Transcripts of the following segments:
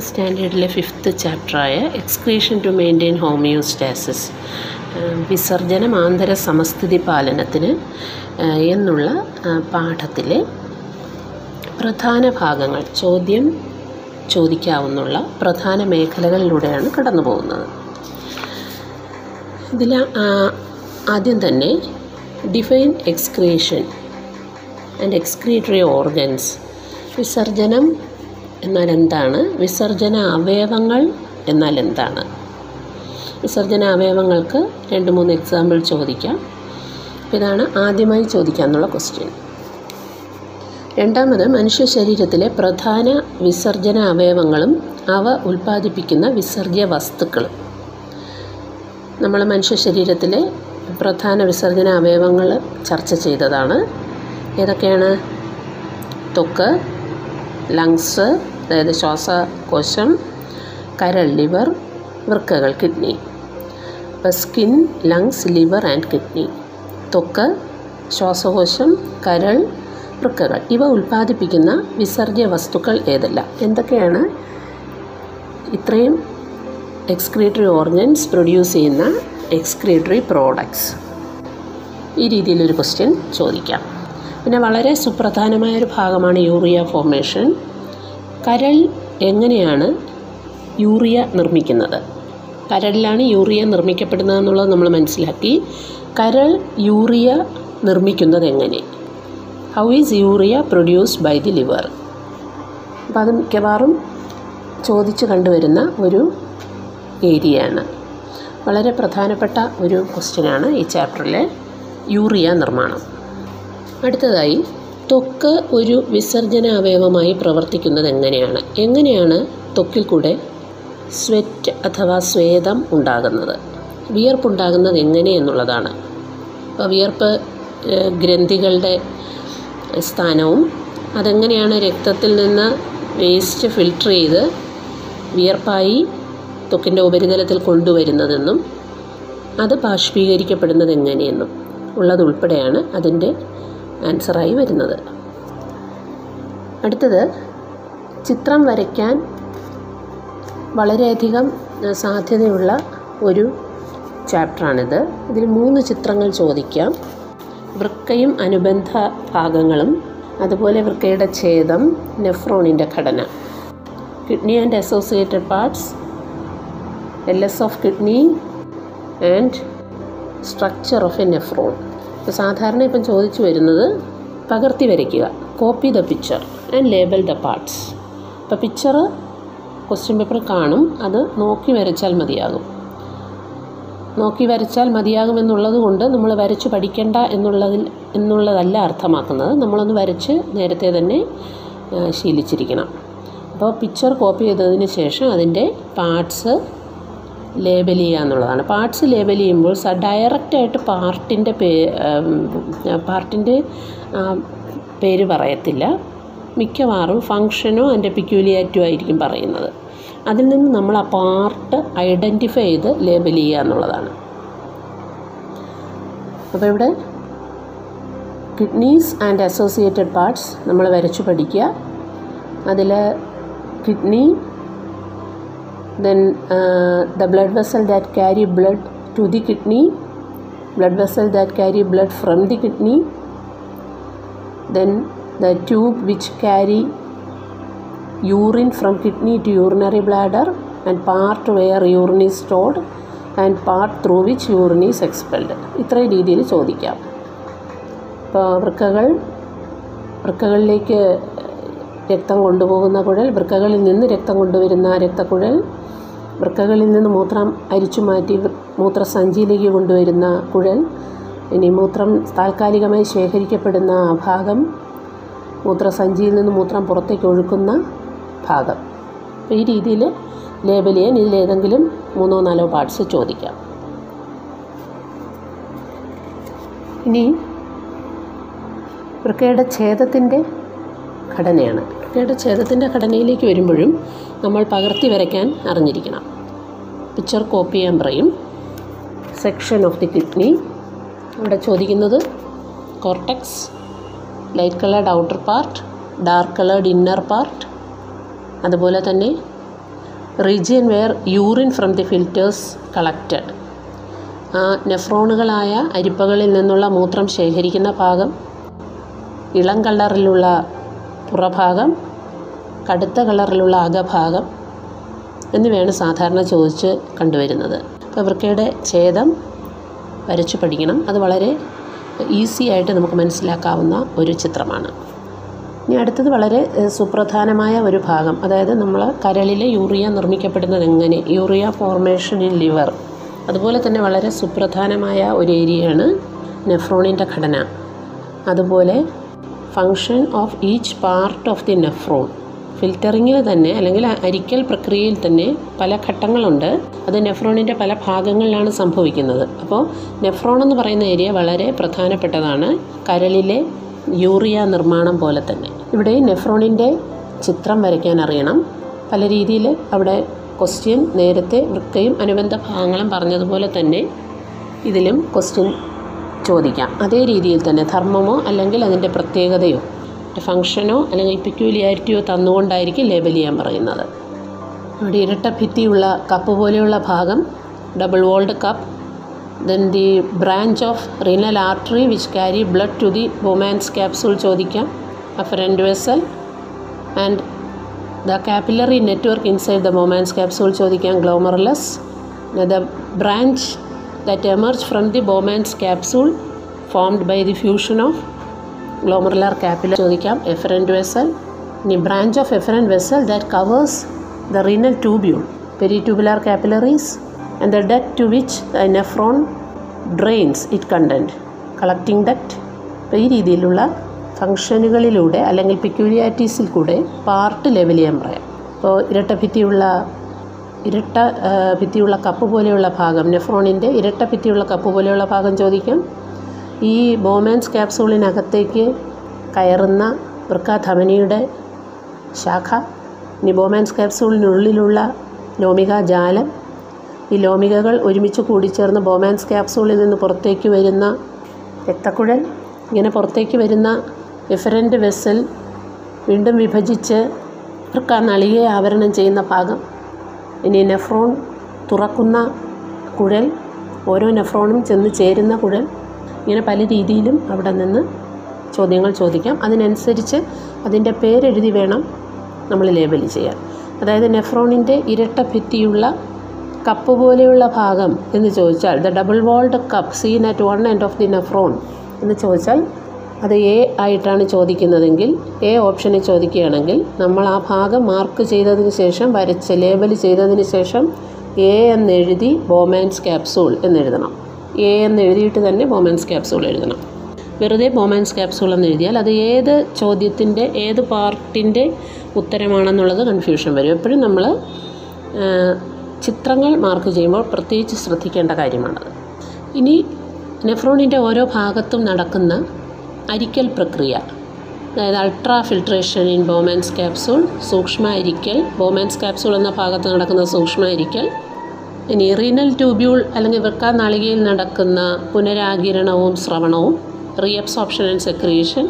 സ്റ്റാൻഡേർഡിലെ fifth ചാപ്റ്ററായ excretion to maintain homeostasis വിസർജനം ആന്തര സമസ്ഥിതി പാലനത്തിന് എന്നുള്ള പാഠത്തിലെ പ്രധാന ഭാഗങ്ങൾ ചോദ്യം ചോദിക്കാവുന്ന പ്രധാന മേഖലകളിലൂടെയാണ് കടന്നു പോകുന്നത് ഇതിൽ ആദ്യം തന്നെ define excretion and excretory organs വിസർജനം എന്നാൽ എന്താണ്? വിസർജന അവയവങ്ങൾ എന്നാൽ എന്താണ്? വിസർജന അവയവങ്ങൾക്ക് രണ്ട് മൂന്ന് എക്സാമ്പിൾ ചോദിക്കാം. ഇതാണ് ആദ്യമായി ചോദിക്കാമെന്നുള്ള ക്വസ്റ്റ്യൻ രണ്ടാമത് മനുഷ്യ ശരീരത്തിലെ പ്രധാന വിസർജന അവയവങ്ങളും അവ ഉൽപ്പാദിപ്പിക്കുന്ന വിസർജ്യ വസ്തുക്കളും. നമ്മൾ മനുഷ്യ ശരീരത്തിലെ പ്രധാന വിസർജന അവയവങ്ങൾ ചർച്ച ചെയ്തതാണ്. ഏതൊക്കെയാണ്? ത്വക്ക് ലങ്സ് അതായത് ശ്വാസകോശം കരൾ ലിവർ വൃക്കകൾ കിഡ്നി. അപ്പോൾ skin lungs liver and kidney. ത്വക്ക് ശ്വാസകോശം കരൾ വൃക്കകൾ. ഇവ ഉൽപ്പാദിപ്പിക്കുന്ന വിസർജ്യ വസ്തുക്കൾ ഏതെല്ലാം? എന്തൊക്കെയാണ്? ഇത്രയും എക്സ്ക്രീറ്ററി ഓർഗൻസ് പ്രൊഡ്യൂസ് ചെയ്യുന്ന എക്സ്ക്രീറ്ററി പ്രോഡക്ട്സ് ഈ രീതിയിലൊരു ക്വസ്റ്റ്യൻ ചോദിക്കാം. പിന്നെ വളരെ സുപ്രധാനമായൊരു ഭാഗമാണ് യൂറിയ ഫോർമേഷൻ കരൾ എങ്ങനെയാണ് യൂറിയ നിർമ്മിക്കുന്നത്? കരളിലാണ് യൂറിയ നിർമ്മിക്കപ്പെടുന്നത് എന്നുള്ളത് നമ്മൾ മനസ്സിലാക്കി. കരൾ യൂറിയ നിർമ്മിക്കുന്നത് എങ്ങനെ? How is urea produced by the liver അപ്പോൾ അത് മിക്കവാറും ചോദിച്ചു കണ്ടുവരുന്ന ഒരു ഏരിയയാണ്. വളരെ പ്രധാനപ്പെട്ട ഒരു ക്വസ്റ്റ്യനാണ് ഈ ചാപ്റ്ററിലെ യൂറിയ നിർമ്മാണം. അടുത്തതായി ത്വക്ക് ഒരു വിസർജന അവയവമായി പ്രവർത്തിക്കുന്നത് എങ്ങനെയാണ് എങ്ങനെയാണ് ത്വക്കിൽ കൂടെ സ്വെറ്റ് അഥവാ സ്വേദം ഉണ്ടാകുന്നത്? വിയർപ്പുണ്ടാകുന്നത് എങ്ങനെ എന്നുള്ളതാണ്. അപ്പോൾ വിയർപ്പ് ഗ്രന്ഥികളുടെ സ്ഥാനവും അതെങ്ങനെയാണ് രക്തത്തിൽ നിന്ന് വേസ്റ്റ് ഫിൽട്ടർ ചെയ്ത് വിയർപ്പായി ത്വക്കിന്റെ ഉപരിതലത്തിൽ കൊണ്ടുവരുന്നതെന്നും അത് ബാഷ്പീകരിക്കപ്പെടുന്നത് എങ്ങനെയെന്നും ഉള്ളതുൾപ്പെടെയാണ് അതിന്റെ ആൻസറായി വരുന്നത്. അടുത്തത് ചിത്രം വരയ്ക്കാൻ വളരെയധികം സാധ്യതയുള്ള ഒരു ചാപ്റ്ററാണിത്. ഇതിൽ മൂന്ന് ചിത്രങ്ങൾ ചോദിക്കാം. വൃക്കയും അനുബന്ധ ഭാഗങ്ങളും അതുപോലെ വൃക്കയുടെ ഛേദം നെഫ്രോണിന്റെ ഘടന. Kidney and associated parts L S of kidney and structure of a nephron. സാധാരണ ഇപ്പം ചോദിച്ചു വരുന്നത് പകർത്തി വരയ്ക്കുക copy the picture and label the parts ഇപ്പോൾ പിക്ചർ ക്വസ്റ്റ്യൻ പേപ്പർ കാണും അത് നോക്കി വരച്ചാൽ മതിയാകും. നോക്കി വരച്ചാൽ മതിയാകുമെന്നുള്ളത് കൊണ്ട് നമ്മൾ വരച്ച് പഠിക്കേണ്ട എന്നുള്ളതിൽ എന്നുള്ളതല്ല അർത്ഥമാക്കുന്നത്. നമ്മളൊന്ന് വരച്ച് നേരത്തെ തന്നെ ശീലിച്ചിരിക്കണം. അപ്പോൾ പിക്ചർ കോപ്പി ചെയ്തതിന് ശേഷം അതിന്റെ പാർട്സ് ലേബൽ ചെയ്യുക എന്നുള്ളതാണ്. പാർട്സ് ലേബൽ ചെയ്യുമ്പോൾ സ ഡയറക്റ്റായിട്ട് പാർട്ടിന്റെ പേ പാർട്ടിന്റെ പേര് പറയത്തില്ല. മിക്കവാറും ഫങ്ഷനോ അതിന്റെ പിക്യൂലിയാറ്റോ ആയിരിക്കും പറയുന്നത്. അതിൽ നിന്ന് നമ്മൾ ആ പാർട്ട് ഐഡന്റിഫൈ ചെയ്ത് ലേബൽ ചെയ്യുക എന്നുള്ളതാണ്. അപ്പോൾ ഇവിടെ കിഡ്നീസ് ആൻഡ് അസോസിയേറ്റഡ് പാർട്സ് നമ്മൾ വരച്ചു പഠിക്കുക. അതിൽ kidney then uh, the blood vessel that carry blood to the kidney blood vessel that carry blood from the kidney then the tube which carry urine from kidney to urinary bladder and part where urine is stored and part through which urine is expelled ഇത്രയും രീതിയിൽ ചോദിക്കാം ഇപ്പോൾ വൃക്കകൾ വൃക്കകളിലേക്ക് രക്തം കൊണ്ടുപോകുന്ന കുഴൽ വൃക്കകളിൽ നിന്ന് രക്തം കൊണ്ടുവരുന്ന രക്തക്കുഴൽ വൃക്കകളിൽ നിന്ന് മൂത്രം അരിച്ചു മാറ്റി മൂത്രസഞ്ചിയിലേക്ക് കൊണ്ടുവരുന്ന കുഴൽ ഇനി മൂത്രം താൽക്കാലികമായി ശേഖരിക്കപ്പെടുന്ന ഭാഗം മൂത്രസഞ്ചിയിൽ നിന്ന് മൂത്രം പുറത്തേക്ക് ഒഴുക്കുന്ന ഭാഗം. ഈ രീതിയിൽ ലേബൽ ചെയ്യാൻ ഇതിലേതെങ്കിലും മൂന്നോ നാലോ പാർട്സ് ചോദിക്കാം. ഇനി വൃക്കയുടെ ഛേദത്തിന്റെ ഘടനയാണ്. വൃക്കയുടെ ഛേദത്തിന്റെ ഘടനയിലേക്ക് വരുമ്പോഴും നമ്മൾ പകർത്തി വരയ്ക്കാൻ അറിഞ്ഞിരിക്കണം. പിക്ചർ കോപ്പി ചെയ്യാൻ പറയും. സെക്ഷൻ ഓഫ് ദി കിഡ്നി ഇവിടെ ചോദിക്കുന്നത് cortex light coloured outer part dark coloured inner part അതുപോലെ തന്നെ region where urine from the filters collected നെഫ്രോണുകളായ അരിപ്പകളിൽ നിന്നുള്ള മൂത്രം ശേഖരിക്കുന്ന ഭാഗം ഇളം കളറിലുള്ള പുറഭാഗം കടുത്ത കളറിലുള്ള അകഭാഗം എന്നിവയാണ് സാധാരണ ചോദിച്ച് കണ്ടുവരുന്നത്. അപ്പോൾ വൃക്കയുടെ ഛേദം വരച്ചു പഠിക്കണം. അത് വളരെ ഈസി ആയിട്ട് നമുക്ക് മനസ്സിലാക്കാവുന്ന ഒരു ചിത്രമാണ്. ഇനി അടുത്തത് വളരെ സുപ്രധാനമായ ഒരു ഭാഗം. അതായത് നമ്മൾ കരളിലെ യൂറിയ നിർമ്മിക്കപ്പെടുന്നത് എങ്ങനെ? Urea formation in liver. അതുപോലെ തന്നെ വളരെ സുപ്രധാനമായ ഒരു ഏരിയയാണ് നെഫ്രോണിന്റെ ഘടന. അതുപോലെ function of each part of the nephron. ഫിൽറ്ററിങ്ങിൽ തന്നെ അല്ലെങ്കിൽ അരിക്കൽ പ്രക്രിയയിൽ തന്നെ പല ഘട്ടങ്ങളുണ്ട്. അത് നെഫ്രോണിന്റെ പല ഭാഗങ്ങളിലാണ് സംഭവിക്കുന്നത്. അപ്പോൾ നെഫ്രോൺ എന്ന് പറയുന്ന ഏരിയ വളരെ പ്രധാനപ്പെട്ടതാണ്. കരളിലെ യൂറിയ നിർമ്മാണം പോലെ തന്നെ. ഇവിടെ നെഫ്രോണിന്റെ ചിത്രം വരയ്ക്കാൻ അറിയണം. പല രീതിയിൽ അവിടെ ക്വസ്റ്റ്യൻ നേരത്തെ വൃക്കയും അനുബന്ധ ഭാഗങ്ങളും പറഞ്ഞതുപോലെ തന്നെ ഇതിലും ക്വസ്റ്റ്യൻ ചോദിക്കാം. അതേ രീതിയിൽ തന്നെ ധർമ്മമോ അല്ലെങ്കിൽ അതിന്റെ പ്രത്യേകതയോ ഫങ്ഷനോ അല്ലെങ്കിൽ പിക്യൂലിയാരിറ്റിയോ തന്നുകൊണ്ടായിരിക്കും ലേബൽ ചെയ്യാൻ പറയുന്നത്. ഇവിടെ ഇരട്ട ഭിത്തിയുള്ള കപ്പ് പോലെയുള്ള ഭാഗം double walled cup then the branch of renal artery which carry blood to the Bowman's capsule ചോദിക്കാം. Afferent vessel and the capillary network inside the Bowman's capsule ചോദിക്കാം. Glomerulus the branch that emerge from the Bowman's capsule formed by the fusion of glomerular capillary ചോദിക്കാം. Efferent vessel ഇനി branch of efferent vessel that covers the renal tubule peritubular capillaries and the debt to which the nephron drains it content collecting debt അപ്പോൾ ഈ രീതിയിലുള്ള ഫങ്ഷനുകളിലൂടെ അല്ലെങ്കിൽ പിക്യൂരിയാറ്റീസിൽ കൂടെ part level ചെയ്യാൻ പറയാം. ഇപ്പോൾ ഇരട്ട ഭിത്തിയുള്ള ഇരട്ട ഭിത്തിയുള്ള കപ്പ് പോലെയുള്ള ഭാഗം നെഫ്രോണിന്റെ ഇരട്ട ഭിത്തിയുള്ള കപ്പ് പോലെയുള്ള ഭാഗം ചോദിക്കാം. ഈ ബോമാൻസ് ക്യാപ്സൂളിനകത്തേക്ക് കയറുന്ന വൃക്ക വൃക്കാധമനിയുടെ ശാഖ ഇനി ബോമാൻസ് ക്യാപ്സൂളിനുള്ളിലുള്ള ലോമിക ജാലം ഈ ലോമികകൾ ഒരുമിച്ച് കൂടിച്ചേർന്ന് ബോമാൻസ് ക്യാപ്സൂളിൽ നിന്ന് പുറത്തേക്ക് വരുന്ന രക്തക്കുഴൽ ഇങ്ങനെ പുറത്തേക്ക് വരുന്ന എഫറന്റ് വെസൽ വീണ്ടും വിഭജിച്ച് വൃക്ക നളികയെ ആവരണം ചെയ്യുന്ന ഭാഗം ഇനി നെഫ്രോൺ തുറക്കുന്ന കുഴൽ ഓരോ നെഫ്രോണും ചെന്ന് ചേരുന്ന കുഴൽ. ഇങ്ങനെ പല രീതിയിലും അവിടെ നിന്ന് ചോദ്യങ്ങൾ ചോദിക്കാം. അതിനനുസരിച്ച് അതിന്റെ പേരെഴുതി വേണം നമ്മൾ ലേബൽ ചെയ്യാൻ. അതായത് നെഫ്രോണിന്റെ ഇരട്ട ഭിത്തിയുള്ള കപ്പ് പോലെയുള്ള ഭാഗം എന്ന് ചോദിച്ചാൽ the double walled cup seen at one end of the nephron എന്ന് ചോദിച്ചാൽ അത് എ ആയിട്ടാണ് ചോദിക്കുന്നതെങ്കിൽ എ ഓപ്ഷനിൽ ചോദിക്കുകയാണെങ്കിൽ നമ്മൾ ആ ഭാഗം മാർക്ക് ചെയ്തതിന് ശേഷം വരച്ച് ലേബൽ ചെയ്തതിന് ശേഷം എ എന്നെഴുതി ബോമാൻസ് ക്യാപ്സൂൾ എന്നെഴുതണം എ എന്ന് എഴുതിയിട്ട് തന്നെ ബോമൻസ് ക്യാപ്സൂൾ എഴുതണം. വെറുതെ ബോമാൻസ് ക്യാപ്സൂൾ എന്ന് എഴുതിയാൽ അത് ഏത് ചോദ്യത്തിന്റെ ഏത് പാർട്ടിന്റെ ഉത്തരമാണെന്നുള്ളത് കൺഫ്യൂഷൻ വരും. എപ്പോഴും നമ്മൾ ചിത്രങ്ങൾ മാർക്ക് ചെയ്യുമ്പോൾ പ്രത്യേകിച്ച് ശ്രദ്ധിക്കേണ്ട കാര്യമാണത് ഇനി നെഫ്രോണിന്റെ ഓരോ ഭാഗത്തും നടക്കുന്ന അരിക്കൽ പ്രക്രിയ അതായത് ultra filtration in Bowman's capsule സൂക്ഷ്മ അരിക്കൽ ബോമാൻസ് ക്യാപ്സൂൾ എന്ന ഭാഗത്ത് നടക്കുന്ന സൂക്ഷ്മ അരിക്കൽ ഇനി റീനൽ ട്യൂബ്യൂൾ അല്ലെങ്കിൽ വൃക്ക നാളികയിൽ നടക്കുന്ന പുനരാകിരണവും ശ്രവണവും റീഅബ്സോപ്ഷൻ ആൻഡ് സെക്രിയേഷൻ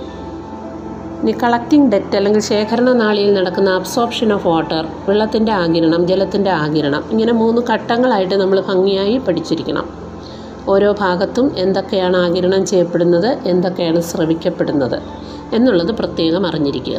ഇനി കളക്റ്റിംഗ് ഡെറ്റ് അല്ലെങ്കിൽ ശേഖരണ നാളിയിൽ നടക്കുന്ന അബ്സോപ്ഷൻ ഓഫ് വാട്ടർ വെള്ളത്തിന്റെ ആകിരണം ജലത്തിന്റെ ആകിരണം ഇങ്ങനെ മൂന്ന് ഘട്ടങ്ങളായിട്ട് നമ്മൾ ഭംഗിയായി പഠിച്ചിരിക്കണം. ഓരോ ഭാഗത്തും എന്തൊക്കെയാണ് ആകിരണം ചെയ്യപ്പെടുന്നത് എന്തൊക്കെയാണ് ശ്രവിക്കപ്പെടുന്നത് എന്നുള്ളത് പ്രത്യേകം അറിഞ്ഞിരിക്കുക.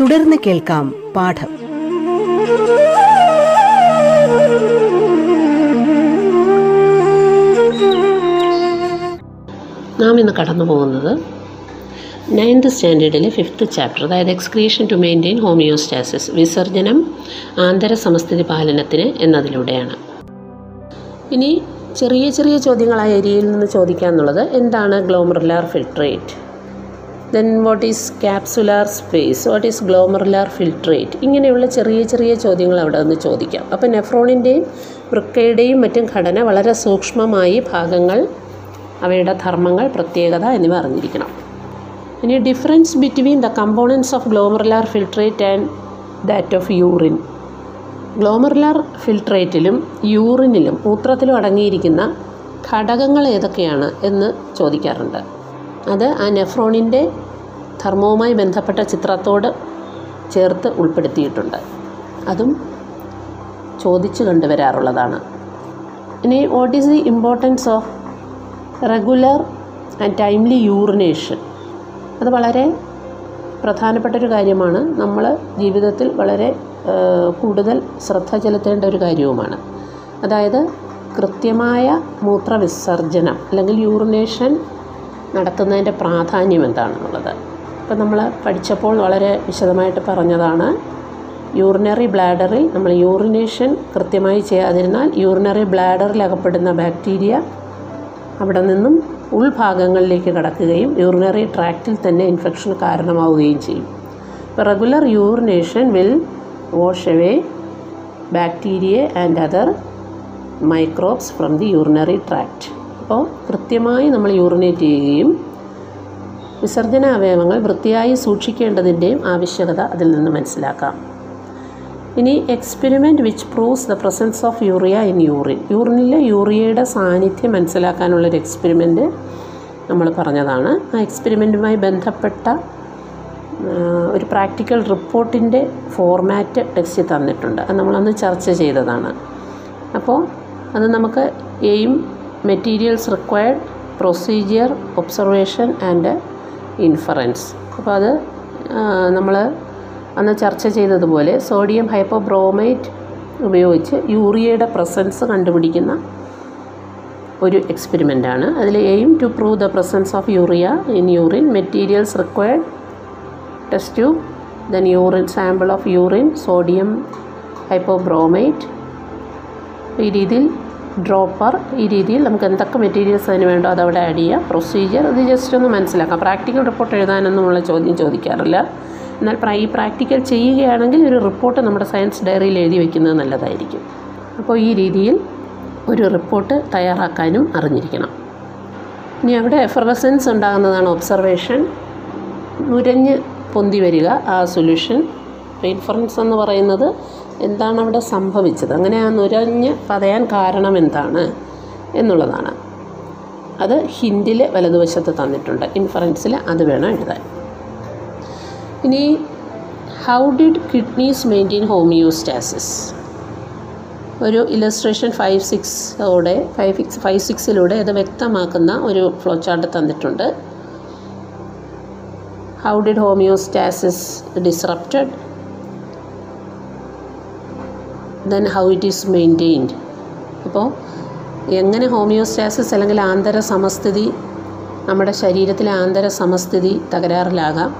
തുടർന്ന് കേൾക്കാം പാഠം. നാം ഇന്ന് കടന്നു പോകുന്നത് നയൻത് സ്റ്റാൻഡേർഡിലെ ഫിഫ്ത്ത് ചാപ്റ്റർ അതായത് എക്സ്ക്രീഷൻ ടു മെയിന്റെയിൻ ഹോമിയോസ്റ്റാസിസ് വിസർജനം ആന്തര സമസ്ഥിതി പാലനത്തിന് എന്നതിലൂടെയാണ്. ഇനി ചെറിയ ചെറിയ ചോദ്യങ്ങൾ ആ ഏരിയയിൽ നിന്ന് ചോദിക്കുക എന്നുള്ളത് എന്താണ് glomerular filtrate then what is capsular space what is glomerular filtrate ഇങ്ങനെയുള്ള ചെറിയ ചെറിയ ചോദ്യങ്ങൾ അവിടെ നിന്ന് ചോദിക്കാം. അപ്പോൾ നെഫ്രോണിന്റെയും വൃക്കയുടെയും മറ്റും ഘടന വളരെ സൂക്ഷ്മമായി ഭാഗങ്ങൾ അവയുടെ ധർമ്മങ്ങൾ പ്രത്യേകത എന്നിവ അറിഞ്ഞിരിക്കണം. ഇനി difference between the components of glomerular filtrate and that of urine glomerular ഫിൽട്രേറ്റിലും യൂറിനിലും മൂത്രത്തിലും അടങ്ങിയിരിക്കുന്ന ഘടകങ്ങൾ ഏതൊക്കെയാണ് എന്ന് ചോദിക്കാറുണ്ട്. അത് ആ നെഫ്രോണിന്റെ ധർമ്മവുമായി ബന്ധപ്പെട്ട ചിത്രത്തോട് ചേർത്ത് ഉൾപ്പെടുത്തിയിട്ടുണ്ട്. അതും ചോദിച്ചു കണ്ടുവരാറുള്ളതാണ്. ഇനി what is the importance of regular and timely urination അത് വളരെ പ്രധാനപ്പെട്ടൊരു കാര്യമാണ്. നമ്മൾ ജീവിതത്തിൽ വളരെ കൂടുതൽ ശ്രദ്ധ ചെലുത്തേണ്ട ഒരു കാര്യവുമാണ്. അതായത് കൃത്യമായ മൂത്രവിസർജനം അല്ലെങ്കിൽ യൂറിനേഷൻ നടത്തുന്നതിന്റെ പ്രാധാന്യം എന്താണെന്നുള്ളത്. ഇപ്പം നമ്മൾ പഠിച്ചപ്പോൾ വളരെ വിശദമായിട്ട് പറഞ്ഞതാണ്. യൂറിനറി ബ്ലാഡറിൽ നമ്മൾ യൂറിനേഷൻ കൃത്യമായി ചെയ്യാതിരുന്നാൽ യൂറിനറി ബ്ലാഡറിൽ അകപ്പെടുന്ന ബാക്ടീരിയ അവിടെ നിന്നും ഉൾഭാഗങ്ങളിലേക്ക് കടക്കുകയും യൂറിനറി ട്രാക്റ്റിൽ തന്നെ ഇൻഫെക്ഷൻ കാരണമാവുകയും ചെയ്യും. ഇപ്പോൾ regular urination will wash away bacteria and other microbes from the urinary tract അപ്പോൾ കൃത്യമായി നമ്മൾ യൂറിനേറ്റ് ചെയ്യുകയും വിസർജന അവയവങ്ങൾ വൃത്തിയായി സൂക്ഷിക്കേണ്ടതിന്റെയും ആവശ്യകത അതിൽ നിന്ന് മനസ്സിലാക്കാം. ഇനി experiment which proves the presence of urea in urine യൂറിനിലെ യൂറിയയുടെ സാന്നിധ്യം മനസ്സിലാക്കാനുള്ളൊരു എക്സ്പെരിമെന്റ് നമ്മൾ പറഞ്ഞതാണ്. ആ എക്സ്പെരിമെന്റുമായി ബന്ധപ്പെട്ട ഒരു പ്രാക്ടിക്കൽ റിപ്പോർട്ടിന്റെ ഫോർമാറ്റ് ടെക്സ്റ്റ് തന്നിട്ടുണ്ട്. അത് നമ്മളന്ന് ചർച്ച ചെയ്തതാണ്. അപ്പോൾ അത് നമുക്ക് aim materials required procedure observation and inference. അപ്പോൾ അത് നമ്മൾ അന്ന് ചർച്ച ചെയ്തതുപോലെ സോഡിയം ഹൈപ്പോബ്രോമൈറ്റ് ഉപയോഗിച്ച് യൂറിയയുടെ പ്രസൻസ് കണ്ടുപിടിക്കുന്ന ഒരു എക്സ്പെരിമെന്റാണ് അതിൽ aim to prove the presence of urea in urine materials required test tube then urine sample of urine sodium hypobromite ഈ രീതിയിൽ ഡ്രോപ്പർ ഈ രീതിയിൽ നമുക്ക് എന്തൊക്കെ മെറ്റീരിയൽസ് അതിന് വേണ്ടോ അതവിടെ ആഡ് ചെയ്യാം. പ്രൊസീജിയർ ഇത് ജസ്റ്റ് ഒന്ന് മനസ്സിലാക്കാം. പ്രാക്ടിക്കൽ റിപ്പോർട്ട് എഴുതാനൊന്നുമുള്ള ചോദ്യം ചോദിക്കാറില്ല. എന്നാൽ പ്രൈ പ്രാക്ടിക്കൽ ചെയ്യുകയാണെങ്കിൽ ഒരു റിപ്പോർട്ട് നമ്മുടെ സയൻസ് ഡയറിയിൽ എഴുതി വയ്ക്കുന്നത് നല്ലതായിരിക്കും. അപ്പോൾ ഈ രീതിയിൽ ഒരു റിപ്പോർട്ട് തയ്യാറാക്കാനും അറിഞ്ഞിരിക്കണം. ഇനി അവിടെ എഫർവസൻസ് ഉണ്ടാകുന്നതാണ് ഒബ്സർവേഷൻ നുരഞ്ഞ് പൊന്തി വരിക ആ സൊല്യൂഷൻ ഇൻഫറൻസ് എന്ന് പറയുന്നത് എന്താണ് അവിടെ സംഭവിച്ചത്? അങ്ങനെ ആ നുരഞ്ഞ് പതയാൻ കാരണം എന്താണ് എന്നുള്ളതാണ്. അത് ഹിൻഡിൽ വലതുവശത്ത് തന്നിട്ടുണ്ട്. ഇൻഫറൻസിൽ അത് വേണം എഴുതാൻ. ഇനി how did kidneys maintain homeostasis ഒരു ഇലസ്ട്രേഷൻ ഫൈവ് സിക്സോടെ ഫൈവ് സിക്സ് ഫൈവ് സിക്സിലൂടെ അത് വ്യക്തമാക്കുന്ന ഒരു ഫ്ലോ ചാർട്ട് തന്നിട്ടുണ്ട്. How did homeostasis disrupted then how it is maintained അപ്പോൾ എങ്ങനെ ഹോമിയോസ്റ്റാസിസ് അല്ലെങ്കിൽ ആന്തര സമസ്ഥിതി നമ്മുടെ ശരീരത്തിലെ ആന്തര സമസ്ഥിതി തകരാറിലാകാം.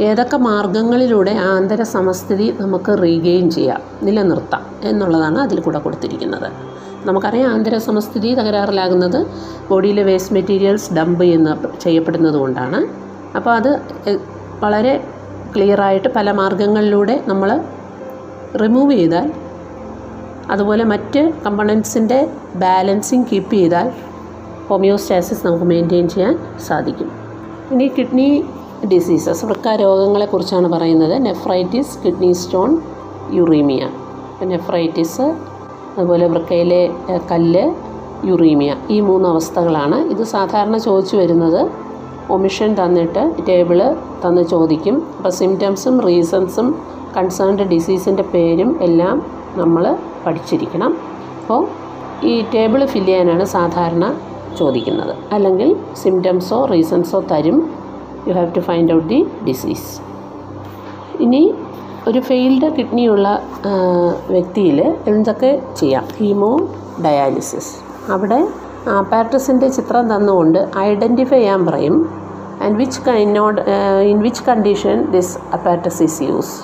ഏതൊക്കെ മാർഗങ്ങളിലൂടെ ആന്തര സമസ്ഥിതി നമുക്ക് റീഗെയിൻ ചെയ്യാം നിലനിർത്താം എന്നുള്ളതാണ് അതിൽ കൂടെ കൊടുത്തിരിക്കുന്നത്. നമുക്കറിയാം ആന്തര സമസ്ഥിതി തകരാറിലാകുന്നത് ബോഡിയിലെ വേസ്റ്റ് മെറ്റീരിയൽസ് ഡംപ് ചെയ്യുന്ന ചെയ്യപ്പെടുന്നത് കൊണ്ടാണ്. അപ്പോൾ അത് വളരെ ക്ലിയറായിട്ട് പല മാർഗങ്ങളിലൂടെ നമ്മൾ റിമൂവ് ചെയ്താൽ അതുപോലെ മറ്റ് കമ്പണൻസിന്റെ ബാലൻസിങ് കീപ്പ് ചെയ്താൽ ഹോമിയോസ്റ്റാസിസ് നമുക്ക് മെയിന്റെയിൻ ചെയ്യാൻ സാധിക്കും. ഇനി കിഡ്നി ഡിസീസസ് വൃക്ക രോഗങ്ങളെക്കുറിച്ചാണ് പറയുന്നത്. Nephritis kidney stone uraemia nephritis അതുപോലെ വൃക്കയിലെ കല്ല് യുറീമിയ ഈ മൂന്ന് അവസ്ഥകളാണ്. ഇത് സാധാരണ ചോദിച്ചു വരുന്നത്. ഒമിഷൻ തന്നിട്ട് ടേബിൾ തന്ന് ചോദിക്കും. അപ്പോൾ സിംറ്റംസും റീസൺസും കൺസേൺഡ് ഡിസീസിന്റെ പേരും എല്ലാം നമ്മൾ പഠിച്ചിരിക്കണം. അപ്പോൾ ഈ ടേബിൾ ഫില്ല് ചെയ്യാനാണ് സാധാരണ ചോദിക്കുന്നത്. അല്ലെങ്കിൽ സിംറ്റംസോ റീസൺസോ തരും. You have to find out the disease ഇനി ഒരു ഫെയിൽഡ് കിഡ്നിയുള്ള വ്യക്തിയിൽ എന്തൊക്കെ ചെയ്യാം? ഹീമോ ഡയാലിസിസ് അവിടെ പാറ്റസിന്റെ ചിത്രം തന്നുകൊണ്ട് ഐഡന്റിഫൈ ചെയ്യാൻ പറയും. And which kind of in which condition this apparatus is use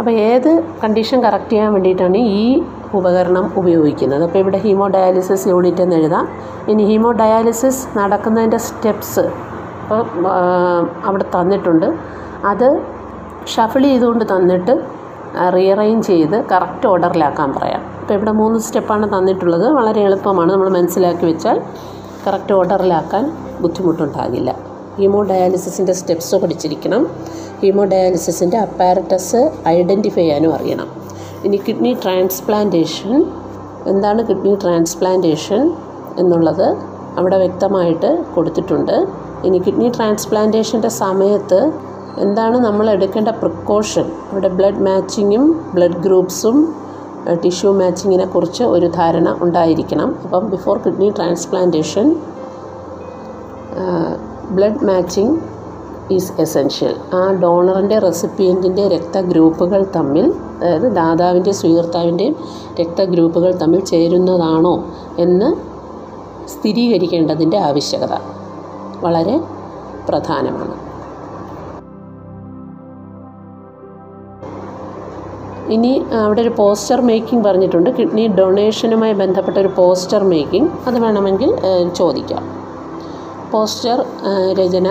അപ്പോൾ ഏത് കണ്ടീഷൻ കറക്റ്റ് ചെയ്യാൻ വേണ്ടിയിട്ടാണ് ഈ ഉപകരണം ഉപയോഗിക്കുന്നത്? അപ്പോൾ ഇവിടെ ഹീമോ ഡയാലിസിസ് യൂണിറ്റ് എന്ന് എഴുതാം. ഇനി ഹീമോ ഡയാലിസിസ് നടക്കുന്നതിന്റെ സ്റ്റെപ്സ് ഇപ്പോൾ അവിടെ തന്നിട്ടുണ്ട്. അത് ഷഫിൾ ചെയ്തുകൊണ്ട് തന്നിട്ട് റീഅറേഞ്ച് ചെയ്ത് കറക്റ്റ് ഓർഡറിലാക്കാൻ പറയാം. അപ്പോൾ ഇവിടെ മൂന്ന് സ്റ്റെപ്പാണ് തന്നിട്ടുള്ളത്. വളരെ എളുപ്പമാണ്. നമ്മൾ മനസ്സിലാക്കി വെച്ചാൽ കറക്റ്റ് ഓർഡറിലാക്കാൻ ബുദ്ധിമുട്ടുണ്ടാകില്ല. ഹീമോ ഡയാലിസിസിന്റെ സ്റ്റെപ്സ് പഠിച്ചിരിക്കണം. ഹീമോ ഡയാലിസിസിന്റെ അപ്പാരറ്റസ് ഐഡന്റിഫൈ ചെയ്യാനും അറിയണം. ഇനി കിഡ്നി ട്രാൻസ്പ്ലാന്റേഷൻ എന്താണ് കിഡ്നി ട്രാൻസ്പ്ലാന്റേഷൻ എന്നുള്ളത് അവിടെ വ്യക്തമായിട്ട് കൊടുത്തിട്ടുണ്ട്. ഇനി കിഡ്നി ട്രാൻസ്പ്ലാന്റേഷന്റെ സമയത്ത് എന്താണ് നമ്മൾ എടുക്കേണ്ട പ്രിക്കോഷൻ അവിടെ ബ്ലഡ് മാച്ചിങ്ങും ബ്ലഡ് ഗ്രൂപ്പ്സും ടിഷ്യൂ മാച്ചിങ്ങിനെ കുറിച്ച് ഒരു ധാരണ ഉണ്ടായിരിക്കണം. അപ്പം before kidney transplantation blood matching is essential ആ ഡോണറിന്റെ റെസിപ്പിയന്റിന്റെ രക്തഗ്രൂപ്പുകൾ തമ്മിൽ അതായത് ദാതാവിന്റെ സ്വീകർത്താവിന്റെയും രക്തഗ്രൂപ്പുകൾ തമ്മിൽ ചേരുന്നതാണോ എന്ന് സ്ഥിരീകരിക്കേണ്ടതിന്റെ ആവശ്യകത വളരെ പ്രധാനമാണ്. ഇനി അവിടെ ഒരു പോസ്റ്റർ മേക്കിംഗ് പറഞ്ഞിട്ടുണ്ട്. കിഡ്നി ഡൊണേഷനുമായി ബന്ധപ്പെട്ട ഒരു പോസ്റ്റർ മേക്കിംഗ്. അത് വേണമെങ്കിൽ ചോദിക്കാം. പോസ്റ്റർ രചന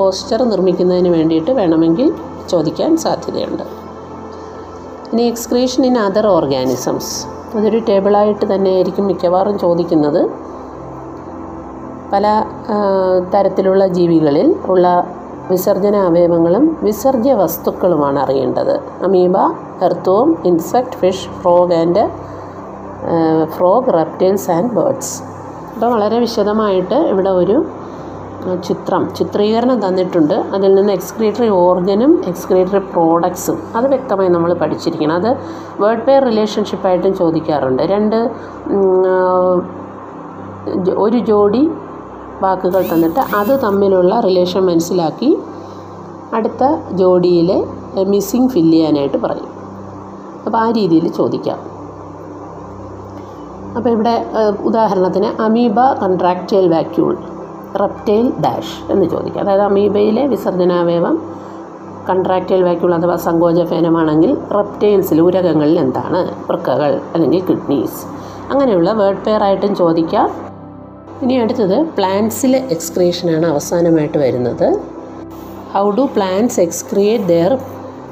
പോസ്റ്റർ നിർമ്മിക്കുന്നതിന് വേണ്ടിയിട്ട് വേണമെങ്കിൽ ചോദിക്കാൻ സാധ്യതയുണ്ട്. ഇനി എക്സ്ക്രീഷൻ ഇൻ അതർ ഓർഗാനിസംസ് അതൊരു ടേബിളായിട്ട് തന്നെയായിരിക്കും മിക്കവാറും ചോദിക്കുന്നത്. പല തരത്തിലുള്ള ജീവികളിൽ ഉള്ള വിസർജന അവയവങ്ങളും വിസർജ്യ വസ്തുക്കളുമാണ് അറിയേണ്ടത്. Amoeba earthworm insect fish frog and frog reptiles and birds. അപ്പോൾ വളരെ വിശദമായിട്ട് ഇവിടെ ഒരു ചിത്രം ചിത്രീകരണം തന്നിട്ടുണ്ട്. അതിൽ നിന്ന് എക്സ്ക്രീറ്ററി ഓർഗനും എക്സ്ക്രീറ്ററി പ്രോഡക്ട്സും അത് വ്യക്തമായി നമ്മൾ പഠിച്ചിരിക്കണം. അത് വേർഡ് പെയർ റിലേഷൻഷിപ്പായിട്ടും ചോദിക്കാറുണ്ട്. രണ്ട് ഒരു ജോഡി വാക്കുകൾ തന്നിട്ട് അത് തമ്മിലുള്ള റിലേഷൻ മനസ്സിലാക്കി അടുത്ത ജോഡിയിലെ മിസ്സിങ് ഫില്ല് ചെയ്യാനായിട്ട് പറയും. അപ്പോൾ ആ രീതിയിൽ ചോദിക്കാം. അപ്പോൾ ഇവിടെ ഉദാഹരണത്തിന് amoeba contractile vacuole reptile dash എന്ന് ചോദിക്കുക അതായത് അമീബയിലെ വിസർജനാവയവം കൺട്രാക്റ്റൈൽ വാക്യൂൾ അഥവാ സങ്കോചഫേനമാണെങ്കിൽ റെപ്റ്റൈൽസിൽ ഉരകങ്ങളിൽ എന്താണ്? വൃക്കകൾ അല്ലെങ്കിൽ കിഡ്നീസ് അങ്ങനെയുള്ള വേർഡ് പെയർ ആയിട്ടും ചോദിക്കാം. ഇനി അടുത്തത് പ്ലാന്റ്സിലെ എക്സ്ക്രിയേഷനാണ് അവസാനമായിട്ട് വരുന്നത്. How do plants excrete their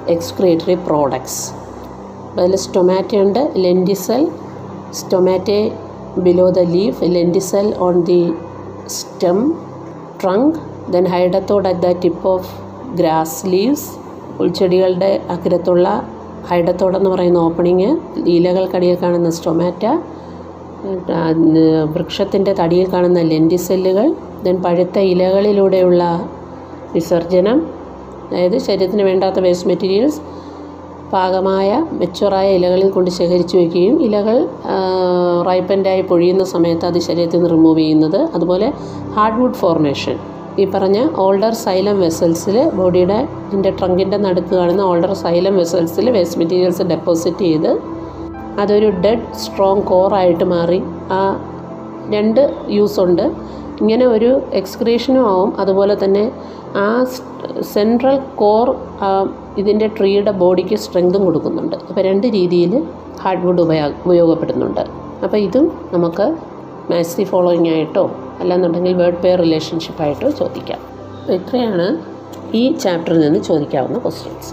excretory products അതിൽ സ്റ്റൊമാറ്റോ ഉണ്ട് lenticel stomata below the leaf lenticel on the stem trunk then hydathode at the tip of grass leaves ഉൾച്ചെടികളുടെ അഗ്രത്തുള്ള ഹൈഡത്തോടെന്ന് പറയുന്ന ഓപ്പണിങ് ഇലകൾക്കടിയിൽ കാണുന്ന സ്റ്റൊമാറ്റ വൃക്ഷത്തിന്റെ തടിയിൽ കാണുന്ന ലെന്റിസെല്ലുകൾ ദെൻ പഴുത്ത ഇലകളിലൂടെയുള്ള വിസർജനം അതായത് ശരീരത്തിന് വേണ്ടാത്ത വേസ്റ്റ് മെറ്റീരിയൽസ് പാകമായ മെച്ചുറായ ഇലകളിൽ കൊണ്ട് ശേഖരിച്ചു വയ്ക്കുകയും ഇലകൾ റൈപ്പന്റായി പൊഴിയുന്ന സമയത്ത് അത് ശരീരത്തിൽ നിന്ന് റിമൂവ് ചെയ്യുന്നത്. അതുപോലെ ഹാർഡ്വുഡ് ഫോർമേഷൻ ഈ പറഞ്ഞ ഓൾഡർ സൈലം വെസൽസിൽ ബോഡിയുടെ എന്റെ ട്രങ്കിന്റെ നടുക്ക് കാണുന്ന ഓൾഡർ സൈലം വെസൽസിൽ വേസ്റ്റ് മെറ്റീരിയൽസ് ഡെപ്പോസിറ്റ് ചെയ്ത് അതൊരു ഡെഡ് സ്ട്രോങ് കോറായിട്ട് മാറി. ആ രണ്ട് യൂസ് ഉണ്ട്. ഇങ്ങനെ ഒരു എക്സ്ക്രീഷനും ആവും. അതുപോലെ തന്നെ ആ സെൻട്രൽ കോർ ഇതിന്റെ ട്രീയുടെ ബോഡിക്ക് സ്ട്രെങ്തും കൊടുക്കുന്നുണ്ട്. അപ്പോൾ രണ്ട് രീതിയിൽ ഹാർഡ്വുഡ് ഉപയോഗ ഉപയോഗപ്പെടുന്നുണ്ട്. അപ്പോൾ ഇതും നമുക്ക് മാത്സ് ഫോളോയിങ് ആയിട്ടോ അല്ലാന്നുണ്ടെങ്കിൽ വേർഡ് പെയർ റിലേഷൻഷിപ്പായിട്ടോ ചോദിക്കാം. ഇത്രയാണ് ഈ ചാപ്റ്ററിൽ നിന്ന് ചോദിക്കാവുന്ന ക്വസ്റ്റ്യൻസ്